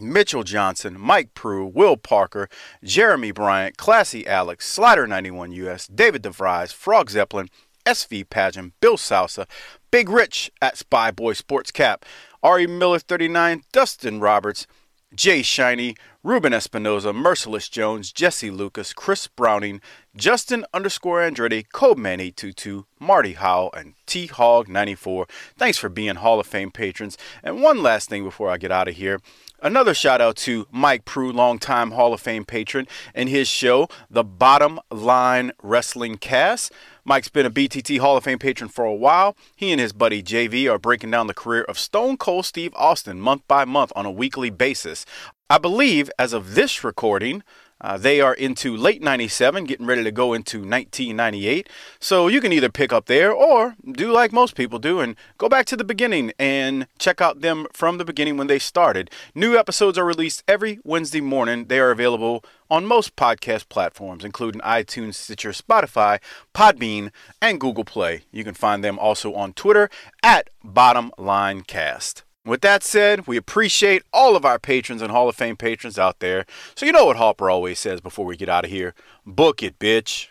Mitchell Johnson, Mike Prue, Will Parker, Jeremy Bryant, Classy Alex, Slider 91 US, David DeVries, Frog Zeppelin, SV Pageant, Bill Salsa, Big Rich at Spy Boy Sports Cap, Ari Miller 39, Dustin Roberts, Jay Shiny, Ruben Espinoza, Merciless Jones, Jesse Lucas, Chris Browning, Justin underscore Andretti, Codeman822, Marty Howell, and T Hog 94. Thanks for being Hall of Fame patrons. And one last thing before I get out of here. Another shout out to Mike Prue, longtime Hall of Fame patron, and his show, The Bottom Line Wrestling Cast. Mike's been a BTT Hall of Fame patron for a while. He and his buddy JV are breaking down the career of Stone Cold Steve Austin month by month on a weekly basis. I believe, as of this recording, uh, they are into late 97, getting ready to go into 1998. So you can either pick up there or do like most people do and go back to the beginning and check out them from the beginning when they started. New episodes are released every Wednesday morning. They are available on most podcast platforms, including iTunes, Stitcher, Spotify, Podbean, and Google Play. You can find them also on Twitter at Bottom Line Cast. With that said, we appreciate all of our patrons and Hall of Fame patrons out there. So you know what Harper always says before we get out of here. Book it, bitch.